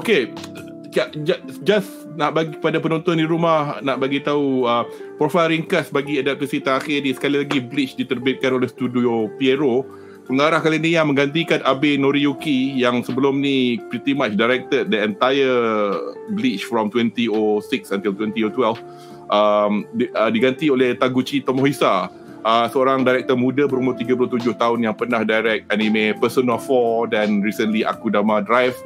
okay just nak bagi pada penonton di rumah nak bagi tahu uh, profil ringkas bagi adaptasi terakhir ni. Sekali lagi Bleach diterbitkan oleh studio Piero. Pengarah kali ni yang menggantikan Abe Noriyuki yang sebelum ni pretty much directed the entire Bleach from 2006 until 2012 um, di, uh, diganti oleh Taguchi Tomohisa uh, seorang director muda berumur 37 tahun yang pernah direct anime Persona 4 dan recently Akudama Drive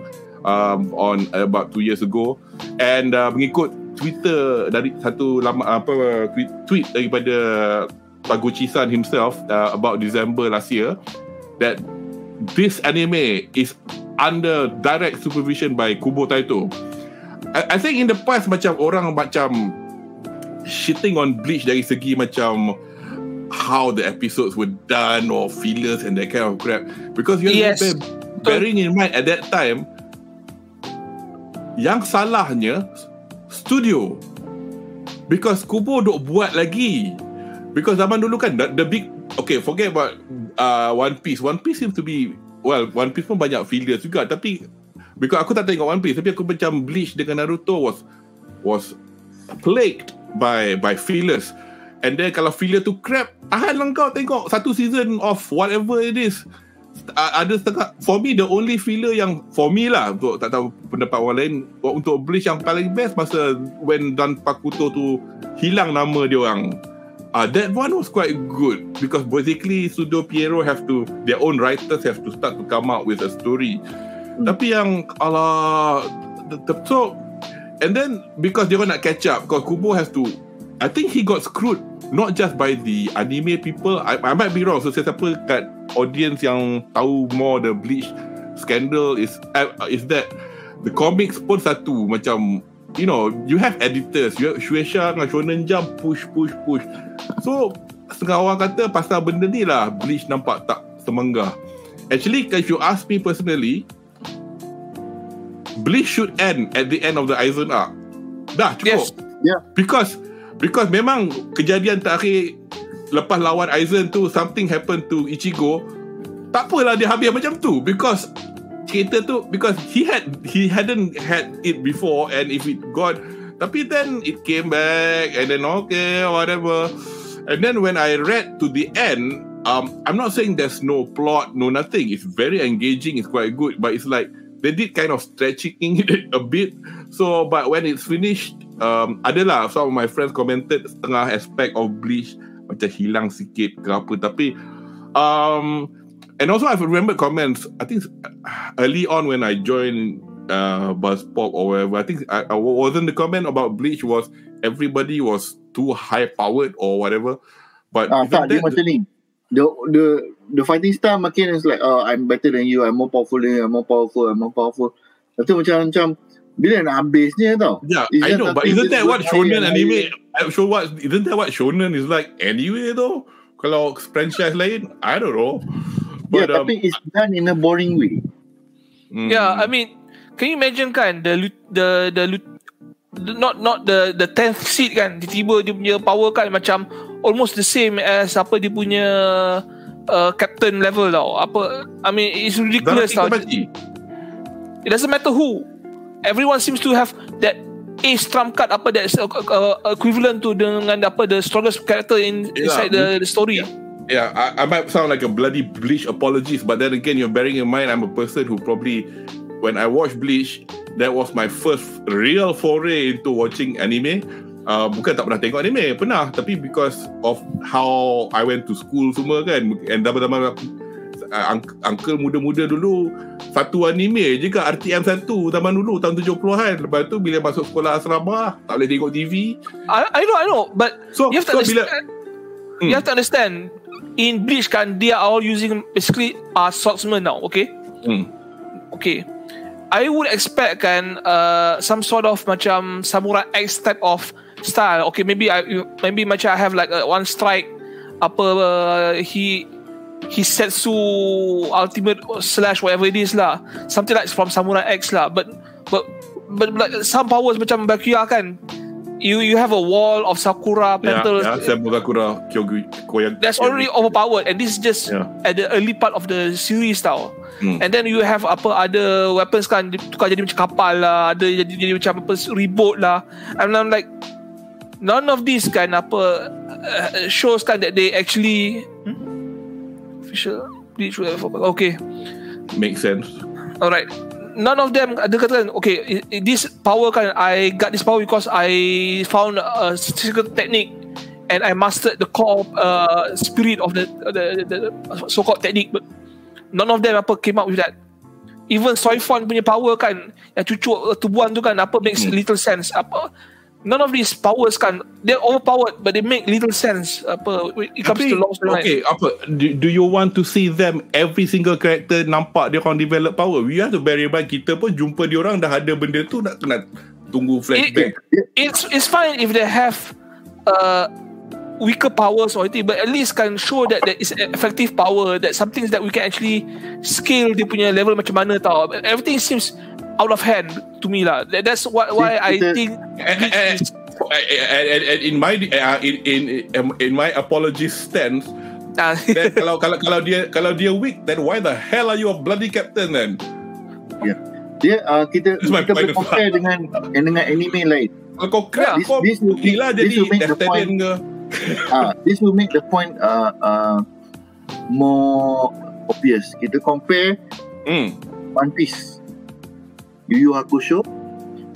um, on about two years ago and uh, mengikut Twitter dari satu lama apa tweet, tweet daripada Taguchi-san himself uh, about December last year that this anime is under direct supervision by Kubo Taito. I, I think in the past macam orang macam shitting on Bleach dari segi macam how the episodes were done or fillers and that kind of crap because you have yes. bearing in mind at that time yang salahnya studio. Because Kubo duk buat lagi. Because zaman dulu kan the, the big okay forget about uh, One Piece. One Piece seems to be well One Piece pun banyak filler juga tapi because aku tak tengok One Piece tapi aku macam Bleach dengan Naruto was was plagued by by fillers. And then kalau filler tu crap, ah lah kau tengok satu season of whatever it is ada setengah for me the only filler yang for me lah untuk tak tahu pendapat orang lain untuk Bleach yang paling best masa when Dan Pakuto tu hilang nama dia orang uh, that one was quite good because basically Sudo Piero have to their own writers have to start to come out with a story hmm. tapi yang ala so and then because dia nak catch up because Kubo has to I think he got screwed not just by the anime people I, I might be wrong. So siapa kat audience yang tahu more the bleach scandal is uh, is that the comics pun satu macam you know you have editors. You have Shueisha dengan Shonen Jump push push push. So setengah orang kata pasal benda ni lah bleach nampak tak semenggah actually if you ask me personally bleach should end at the end of the Aizen arc. Dah cukup. Yes. yeah. because because memang kejadian terakhir lepas lawan Aizen tu something happen to Ichigo tak apalah dia habis macam tu. Because cerita tu because he had he hadn't had it before and if it got tapi then it came back and then okay whatever. And then when I read to the end um I'm not saying there's no plot no nothing. It's very engaging it's quite good but it's like they did kind of stretching it a bit. So but when it's finished um adalah some of my friends commented setengah aspect of bleach macam hilang sikit ke apa. Tapi um and also I've remembered comments I think early on when I joined uh Buzzpop or whatever I think I, I wasn't the comment about Bleach was everybody was too high powered or whatever. But ah, tak, dia macam ni. The the the fighting style makin is like oh I'm better than you I'm more powerful than you I'm more powerful I'm more powerful. Itu macam macam bila nak habisnya tau. Yeah, I know, but isn't that what shonen anime? I'm sure what isn't that what shonen is like anyway though? Kalau franchise lain, I don't know. But, yeah, um, tapi it's done in a boring way. Mm. Yeah, I mean, can you imagine kan the the the, the not not the the tenth seat kan tiba-tiba dia punya power kan macam almost the same as apa dia punya uh, captain level tau. Apa I mean it's ridiculous tau. It doesn't matter who everyone seems to have that ace trump card apa that uh, uh, equivalent to dengan apa the strongest character in yeah. inside the, the story. Yeah. Yeah, I, I might sound like a bloody Bleach apologist, but then again, you're bearing in mind I'm a person who probably, when I watched Bleach, that was my first real foray into watching anime. Uh, bukan tak pernah tengok anime, pernah. Tapi because of how I went to school semua kan, and double-double uh, uncle muda-muda dulu satu anime je ke RTM 1 zaman dulu tahun 70-an lepas tu bila masuk sekolah asrama tak boleh tengok TV I, I know I know but so, you have to so understand bila, you hmm. have to understand in Bleach kan they are all using basically uh, swordsman now okay? Hmm. okay. I would expect kan uh, some sort of macam samurai X type of style. Okay maybe I maybe macam I have like a one strike apa uh, he Hisetsu Ultimate Slash whatever it is lah. Something like from Samurai X lah. But But But like some powers macam Bakuya kan. You you have a wall of Sakura petals. Yeah, yeah Sakura Kyogu Koyag, That's already overpowered And this is just yeah. At the early part of the series tau. Hmm. and then you have apa ada weapons kan tukar jadi macam kapal lah ada jadi jadi macam apa reboot lah. And I'm like none of these kan apa uh, shows kan that they actually hmm? Official okay. Make sense. Alright. None of them ada kata okay this power kan I got this power because I found a secret technique and I mastered the core uh, spirit of the, the, the, the so-called technique. But none of them apa came up with that. Even Soifon punya power kan yang cucuk uh, tubuhan tu kan apa makes hmm. little sense. Apa none of these powers kan they're overpowered but they make little sense apa it comes Tapi, to long story okay apa do, do you want to see them every single character nampak dia orang develop power? We have to bear in mind kita pun jumpa dia orang dah ada benda tu nak kena tunggu flashback it, it, it's it's fine if they have uh, weaker powers or anything but at least can show that there is effective power that some things that we can actually scale dia punya level macam mana tau. Everything seems out of hand to me lah. That's what why I think and, and, and, and in my uh, in, in in my apology stance ah. then kalau kalau kalau dia kalau dia weak then why the hell are you a bloody captain then? Yeah dia uh, kita kita boleh compare dengan dengan anime lain. Kalau kau crack kau gila jadi Destinian ke? Uh, this will make the point uh, uh, more obvious. Kita compare mm. One Piece, Yu Yu Hakusho,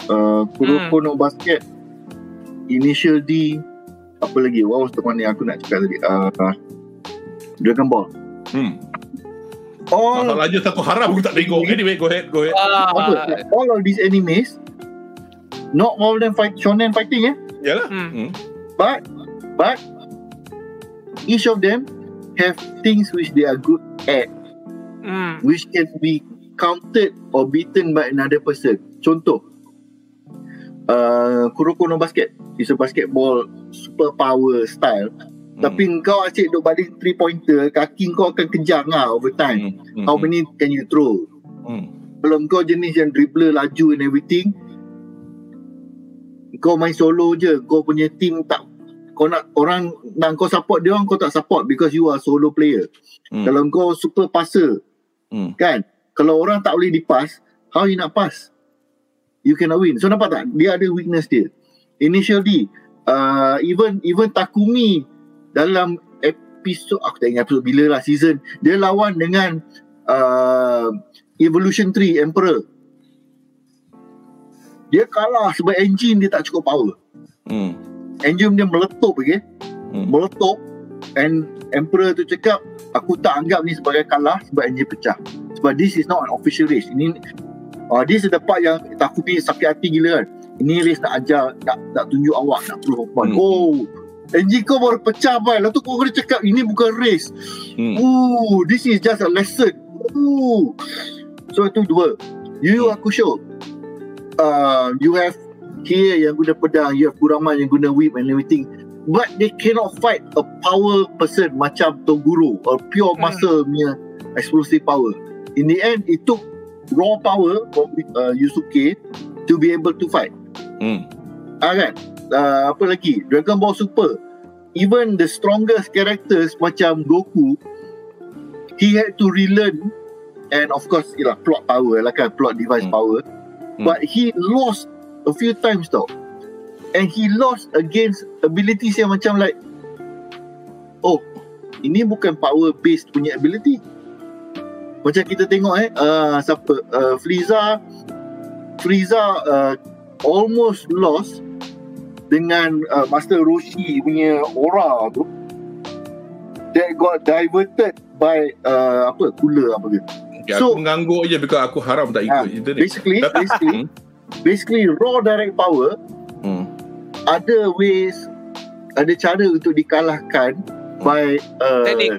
uh, Kuroko mm. no Basket, Initial D, apa lagi? What was the one yang aku nak cakap tadi? Uh, uh, Dragon Ball. Hmm. All Masalah je satu haram aku tak tengok. Anyway, go ahead, go ahead. Uh, all of these animes, not all of them fight shonen fighting eh? Yalah. Hmm. hmm. But but each of them have things which they are good at mm. which can be counted or beaten by another person contoh uh, Kuroko no Basket is a basketball super power style mm. tapi kau asyik duk balik 3 pointer kaki kau akan kejang lah over time mm. how many can you throw mm. kalau kau jenis yang dribbler laju and everything kau main solo je kau punya team tak kau nak orang nak kau support dia orang kau tak support because you are solo player. Hmm. Kalau kau super passer hmm. kan kalau orang tak boleh dipas how you nak pass? You cannot win. So nampak tak? Dia ada weakness dia. Initial D uh, even even Takumi dalam episod aku tak ingat episod bila lah season dia lawan dengan uh, Evolution 3 Emperor. Dia kalah sebab engine dia tak cukup power. Hmm engine dia meletup okay? hmm. meletup and emperor tu cakap aku tak anggap ni sebagai kalah sebab engine pecah. Sebab this is not an official race. Ini uh, this is the part yang aku ni sakit hati gila kan. Ini race nak ajar nak, nak tunjuk awak nak prove hmm. oh engine kau baru pecah bai. Lalu kau kena cakap ini bukan race. Hmm. Ooh, this is just a lesson. Ooh. so itu dua. You aku show. Uh, you have here yang guna pedang you have Kurama yang guna whip and everything but they cannot fight a power person macam Toguro a pure hmm. muscle punya explosive power in the end it took raw power from uh, Yusuke to be able to fight hmm. ah, kan uh, apa lagi Dragon Ball Super even the strongest characters macam Goku he had to relearn and of course ialah plot power lah kan plot device hmm. power hmm. but he lost a few times tau and he lost against abilities yang macam like oh ini bukan power based punya ability. Macam kita tengok eh uh, siapa uh, Frieza. Frieza uh, almost lost dengan uh, Master Roshi punya aura tu. That got diverted by uh, apa cooler apa ke Ya, so, aku mengangguk je because aku haram tak ikut uh, basically basically hmm. basically raw direct power. Ada ways ada cara untuk dikalahkan hmm. by uh, teknik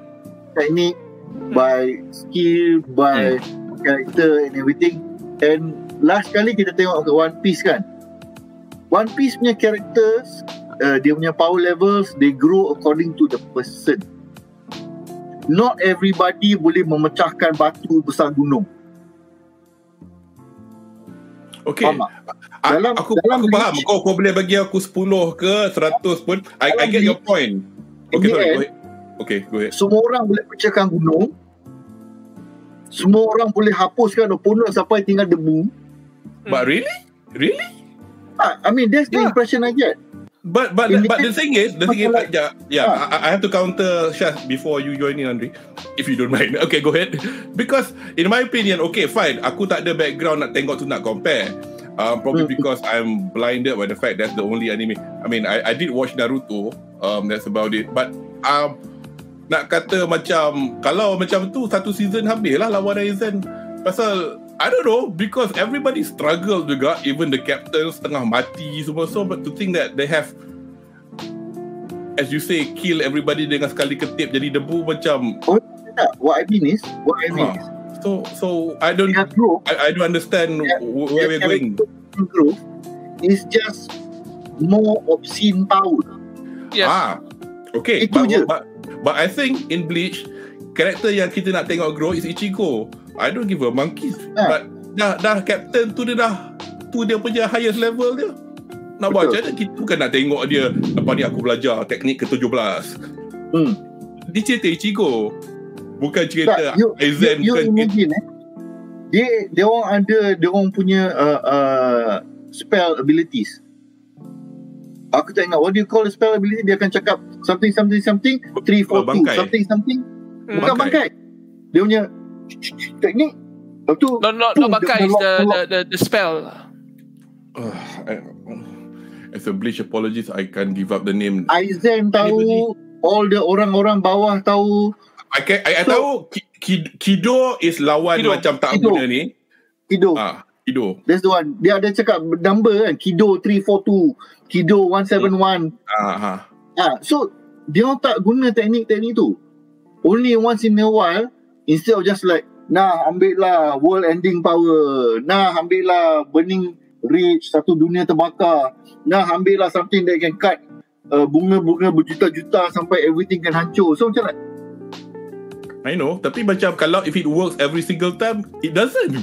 teknik hmm. by skill by hmm. character and everything and last kali kita tengok ke One Piece kan One Piece punya characters uh, dia punya power levels they grow according to the person not everybody boleh memecahkan batu besar gunung Okay. Dalam, aku dalam aku faham. Kau kau boleh bagi aku 10 ke 100 pun. I, I get your point. Okay, sorry. Go ahead. Okay, go ahead. Semua orang boleh pecahkan gunung. semua orang boleh hapuskan opponent sampai tinggal debu. But really? Really? I mean, that's the yeah. impression I get. But but the, but the thing is, the thing is, like, yeah, yeah. I, I have to counter Shaz before you join in, Andre, if you don't mind. Okay, go ahead. Because in my opinion, okay, fine. Aku tak ada background nak tengok tu nak compare. Um, probably hmm. because I'm blinded by the fact that's the only anime. I mean, I I did watch Naruto. Um, that's about it. But um, nak kata macam kalau macam tu satu season habis lah lawan Aizen. Pasal I don't know because everybody struggle juga even the captain setengah mati semua so but to think that they have as you say kill everybody dengan sekali ketip jadi debu macam oh what I mean is what I mean huh. is so so I don't I, I don't understand yeah, where we're going growth is just more obscene power yes. ah okay itu but, je but, but I think in Bleach karakter yang kita nak tengok grow is Ichigo I don't give a monkey. Ha. But dah dah captain tu dia dah tu dia punya highest level dia. Nak buat macam kita bukan nak tengok dia apa ni aku belajar teknik ke-17. Hmm. Dia cerita Ichigo. Bukan cerita Aizen you, you, you imagine, eh? Dia dia orang ada dia orang punya uh, uh, spell abilities. Aku tak ingat what do you call the spell ability? Dia akan cakap something something something 3 4 2 something something. Bukan bangkai. Dia punya teknik Lepas tu No, no, no Bakai is the, the, the, the spell. Uh, As a bleach apologist I can't give up the name. Aizen tahu All the orang-orang bawah tahu I, can, I, I so, tahu Kido is lawan Kido. macam tak Kido. guna ni. Kido. Ah, Kido. That's the one. Dia ada cakap number kan Kido 342 Kido 171 ah, ha. ah, So Dia tak guna teknik-teknik tu. Only once in a while Instead of just like Nah ambil lah World ending power. Nah ambil lah Burning reach Satu dunia terbakar. Nah ambil lah something that can cut uh, Bunga-bunga berjuta-juta Sampai everything can hancur. So macam like I know. Tapi macam Kalau if it works Every single time It doesn't.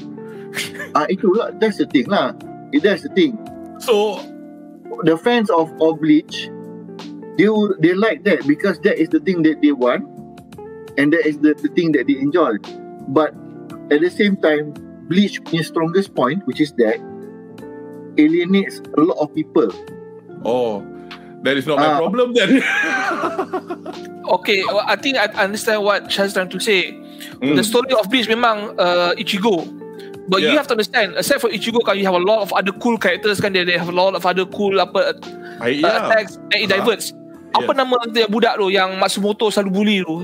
Ah uh, Itulah That's the thing lah. That's the thing. So The fans of, Bleach They, they like that Because that is the thing that they want and that is the, the thing that they enjoy. But at the same time bleach punya strongest point which is that alienates a lot of people. Oh that is not my uh, problem then okay well, I think I understand what Shaz trying to say mm. the story of bleach memang uh, Ichigo But yeah. you have to understand, except for Ichigo, kan, you have a lot of other cool characters, kan? They, they have a lot of other cool apa uh, yeah. attacks and it diverts. Uh, apa yeah. nama dia budak tu yang Matsumoto selalu bully tu?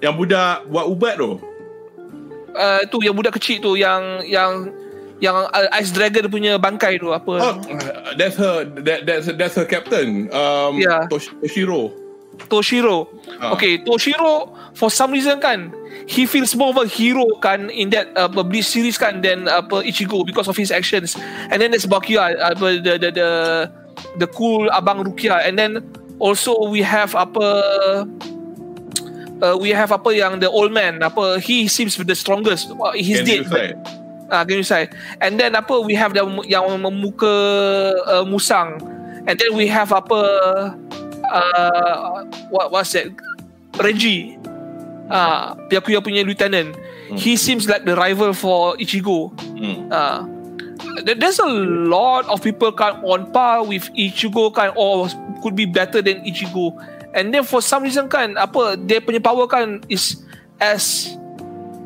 Yang budak buat ubat tu. Uh, tu yang budak kecil tu yang yang yang uh, Ice Dragon punya bangkai tu apa? Oh, that's her that that's that's her captain. Um yeah. Toshiro. Toshiro. Uh. Okay, Toshiro for some reason kan he feels more of a hero kan in that uh, Bleach series kan than apa uh, Ichigo because of his actions. And then there's Bakuya uh, the, the the the cool abang Rukia and then also we have apa uh, we have apa yang the old man apa he seems the strongest he's can dead uh, can you say and then apa we have the yang memuka uh, musang. And then we have apa uh, what what's that? Reggie ah uh, Byakuya punya lieutenant. Hmm. he seems like the rival for Ichigo. Hmm. uh, there's a lot of people kan on par with Ichigo kan or could be better than Ichigo. And then for some reason kan apa dia punya power kan is as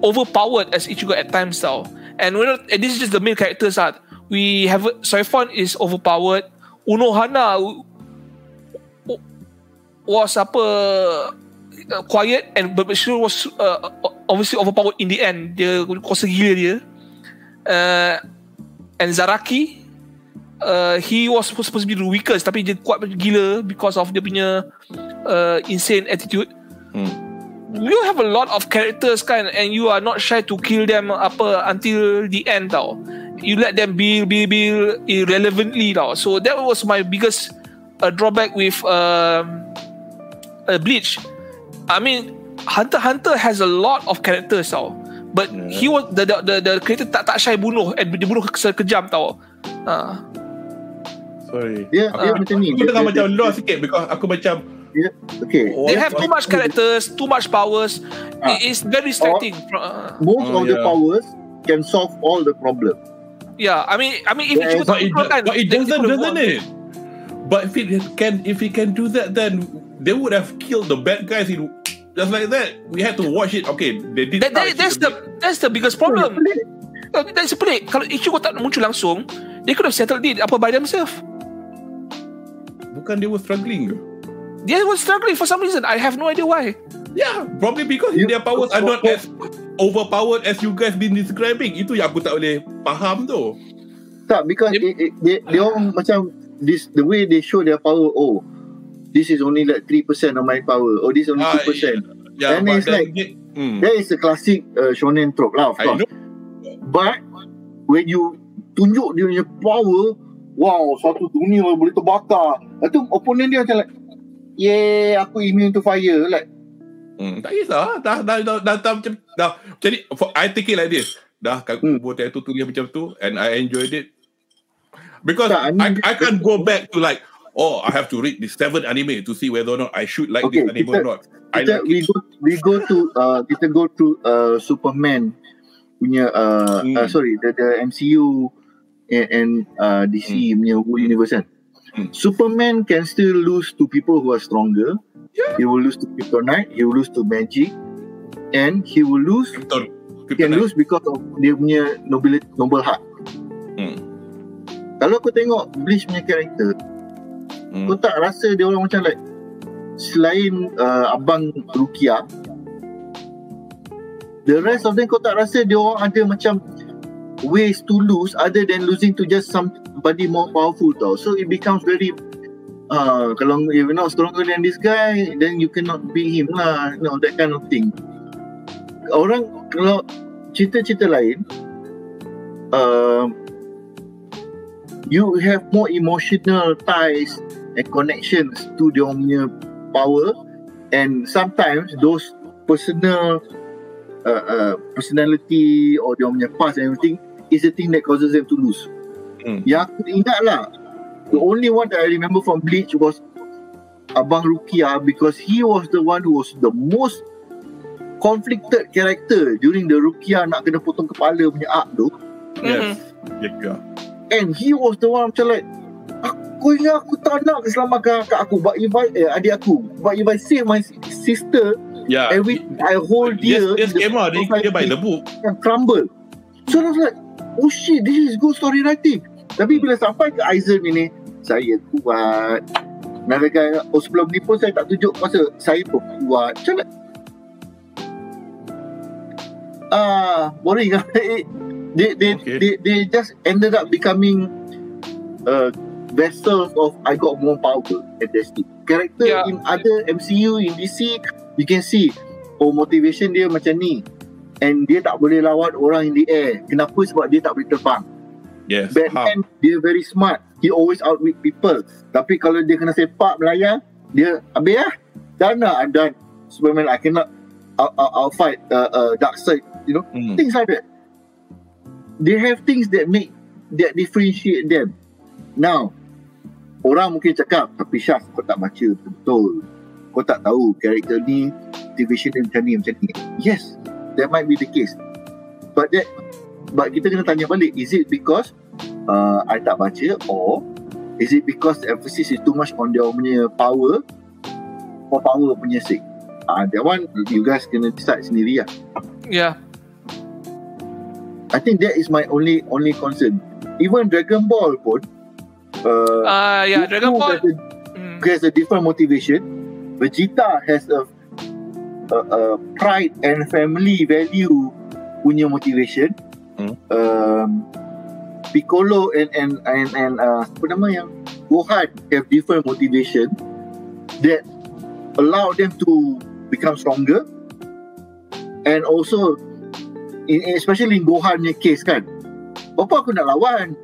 overpowered as Ichigo at times tau. And when and this is just the main characters ah. We have Soifon is overpowered. Unohana was apa uh, quiet and but she was uh, obviously overpowered in the end. Dia kuasa gila dia. Uh, and Zaraki uh, he was supposed to be the weakest tapi dia kuat gila because of dia punya uh, insane attitude. Hmm. You have a lot of characters kan and you are not shy to kill them apa until the end tau. You let them be be be irrelevantly tau. So that was my biggest uh, drawback with um, uh, Bleach. I mean Hunter Hunter has a lot of characters tau. But yeah. he was the the the, the character tak tak shy bunuh and dia bunuh sekejam tau. Uh. Sorry. Dia, aku, dia macam ni. Aku tengah macam luar sikit because aku macam Yeah. Okay. They have too much characters, too much powers. Uh, it's very distracting. Uh, most oh, of yeah. the powers can solve all the problem. Yeah, I mean, I mean, if yeah, you but it, but it doesn't, doesn't it? But if it can, if he can do that, then they would have killed the bad guys in just like that. We had to watch it. Okay, they did. That, that, that's the bit. that's the biggest problem. That's pelik. Kalau isu tak muncul langsung, they could have settled it apa by themselves. Bukan they were struggling. They were struggling for some reason. I have no idea why. Yeah, probably because you, their powers are not as overpowered as you guys been describing. Itu yang aku tak boleh faham tu. Tak, because it, it, they, they orang macam this the way they show their power. Oh, this is only like 3% of my power. Oh, this is only uh, 2%. Yeah, and it's like, get, mm. that is a classic uh, shonen trope lah, of course. But, when you tunjuk dia punya power, wow, satu dunia boleh terbakar. Itu opponent dia macam like, yeah, aku immune to fire. Like, Hmm, tak kisah dah dah dah dah, dah, macam dah jadi for, I take it like this dah kat hmm. kubur tu tulis macam tu and I enjoyed it because tak, I, I, I can't go back to like oh I have to read the seven anime to see whether or not I should like okay, this anime kita, or not I kita, like we it. go we go to uh, kita go to uh, Superman punya uh, hmm. uh, sorry the, the MCU and, and uh, DC hmm. punya whole universe kan hmm. Superman can still lose to people who are stronger Yeah. He will lose to Kryptonite, he will lose to Magic, and he will lose Krypton. Kryptonite. can lose because of dia punya noble, noble heart. Hmm. Kalau kau tengok Bleach punya karakter, hmm. kau tak rasa dia orang macam like selain uh, abang Rukia, the rest of them kau tak rasa dia orang ada macam ways to lose other than losing to just somebody more powerful tau. So it becomes very uh, kalau if you're not stronger than this guy then you cannot beat him lah. You know that kind of thing. Orang kalau cerita-cerita lain uh, you have more emotional ties and connections to dia punya power. And sometimes those personal uh, uh, personality or dia punya past and everything is the thing that causes them to lose. Hmm. Yang aku ingat lah The only one that I remember from Bleach was Abang Rukia because he was the one who was the most conflicted character during the Rukia nak kena potong kepala punya arc tu. Yes. Mm-hmm. Yeah. And he was the one macam like aku ingat aku tak nak keselamatkan kakak aku but if I, eh, adik aku but if I save my sister yeah. every I hold dia yes, yes, Emma, dia, dia by the book crumble so I was like oh shit this is good story writing. Tapi bila sampai ke Aizen ini saya kuat. Naraga oh sebelum ni pun saya tak tunjuk masa saya pun kuat. Macam mana? Ah boring lah. They, they, okay. they, they just ended up becoming uh, vessels of I got more power fantastic character yeah. in other MCU in DC you can see oh motivation dia macam ni and dia tak boleh lawan orang in the air kenapa sebab dia tak boleh terbang Yes. Batman How? dia very smart. He always outwit people. Tapi kalau dia kena sepak melayang, dia habis lah. Nak I'm done. Superman I cannot I'll, I'll, fight uh, uh, dark side. You know, mm. things like that. They have things that make that differentiate them. Now, orang mungkin cakap, tapi Syaf, kau tak baca betul. Kau tak tahu karakter ni, division dia macam ni, macam ni. Yes, that might be the case. But that but kita kena tanya balik is it because uh, I tak baca or is it because the emphasis is too much on their punya power? For power punya sake? Uh, that one you guys kena decide sendiri lah. Yeah I think that is my only only concern. Even Dragon Ball pun uh, uh yeah Dragon Ball. has a, mm. has a different motivation. Vegeta has a, a, a pride and family value punya motivation. Hmm. um, Piccolo and and and, and uh, apa nama yang Gohan have different motivation that allow them to become stronger. And also in, especially in Gohan punya case kan apa aku nak lawan?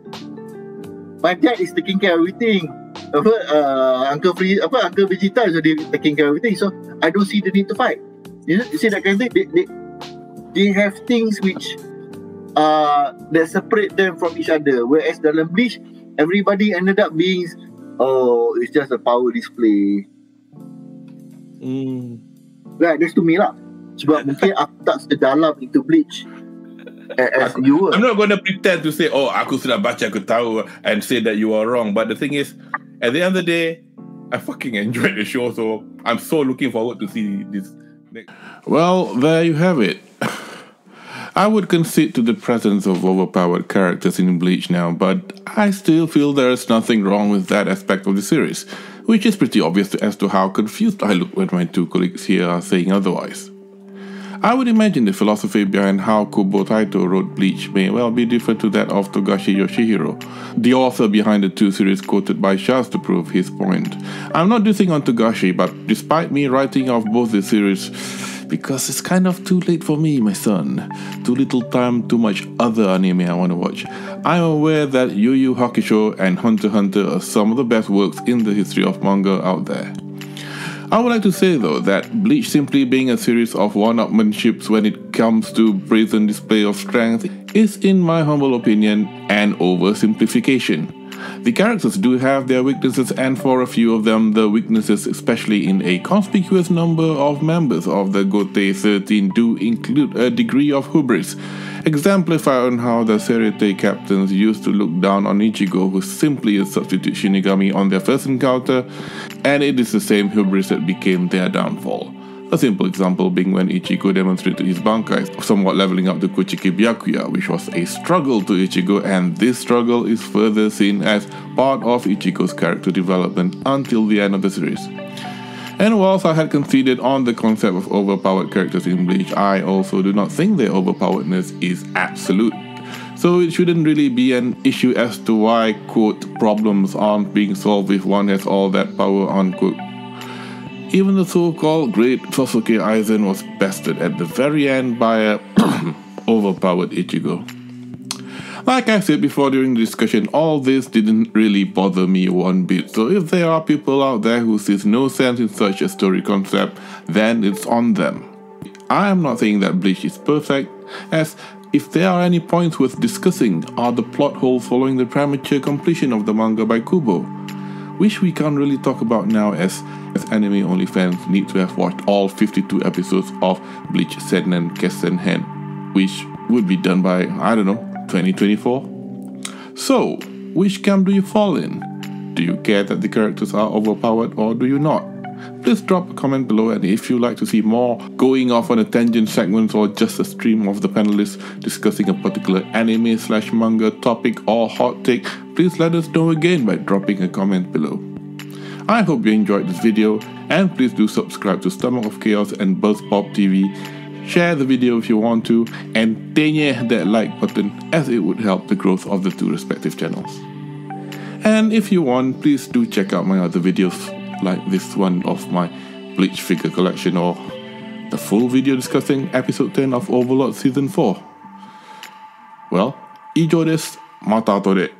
My dad is taking care of everything. Apa uh, Uncle Free apa Uncle Vegeta is already taking care of everything. So I don't see the need to fight you you see that kind of thing they, they, they have things which uh, that separate them from each other. Whereas dalam Bleach, everybody ended up being, oh, it's just a power display. Hmm. Right, that's to me lah. Sebab mungkin aku tak sedalam into Bleach as you were. I'm not going to pretend to say, oh, aku sudah baca, aku tahu and say that you are wrong. But the thing is, at the end of the day, I fucking enjoyed the show. So I'm so looking forward to see this. Well, there you have it. I would concede to the presence of overpowered characters in Bleach now, but I still feel there is nothing wrong with that aspect of the series, which is pretty obvious as to how confused I look when my two colleagues here are saying otherwise. I would imagine the philosophy behind how Kubo Taito wrote Bleach may well be different to that of Togashi Yoshihiro, the author behind the two series quoted by Shaz to prove his point. I'm not dissing on Togashi, but despite me writing off both the series, because it's kind of too late for me, my son. Too little time, too much other anime I want to watch. I'm aware that Yu Yu Hakusho and Hunter Hunter are some of the best works in the history of manga out there. I would like to say though that Bleach simply being a series of one-upmanships when it comes to brazen display of strength is in my humble opinion an oversimplification. The characters do have their weaknesses, and for a few of them, the weaknesses, especially in a conspicuous number of members of the Gotei 13, do include a degree of hubris, exemplified on how the Seriete captains used to look down on Ichigo, who simply a substitute Shinigami on their first encounter, and it is the same hubris that became their downfall. A simple example being when Ichigo demonstrated his Bankai, somewhat leveling up the Kuchiki Byakuya, which was a struggle to Ichigo, and this struggle is further seen as part of Ichigo's character development until the end of the series. And whilst I had conceded on the concept of overpowered characters in Bleach, I also do not think their overpoweredness is absolute. So it shouldn't really be an issue as to why, quote, problems aren't being solved if one has all that power, unquote. Even the so-called great Sasuke Aizen was bested at the very end by a overpowered Ichigo. Like I said before during the discussion, all this didn't really bother me one bit. So if there are people out there who sees no sense in such a story concept, then it's on them. I am not saying that Bleach is perfect, as if there are any points worth discussing are the plot holes following the premature completion of the manga by Kubo, which we can't really talk about now as as anime only fans need to have watched all 52 episodes of Bleach Senran Kessen Hen, which would be done by, I don't know, 2024? So, which camp do you fall in? Do you care that the characters are overpowered or do you not? Please drop a comment below and if you'd like to see more going off on a tangent segments or just a stream of the panelists discussing a particular anime slash manga topic or hot take, please let us know again by dropping a comment below. I hope you enjoyed this video and please do subscribe to Stomach of Chaos and Buzz Pop TV. Share the video if you want to and tenye that like button as it would help the growth of the two respective channels. And if you want, please do check out my other videos like this one of my Bleach figure collection or the full video discussing episode 10 of Overlord season 4. Well, ijo desu. Mata 後で。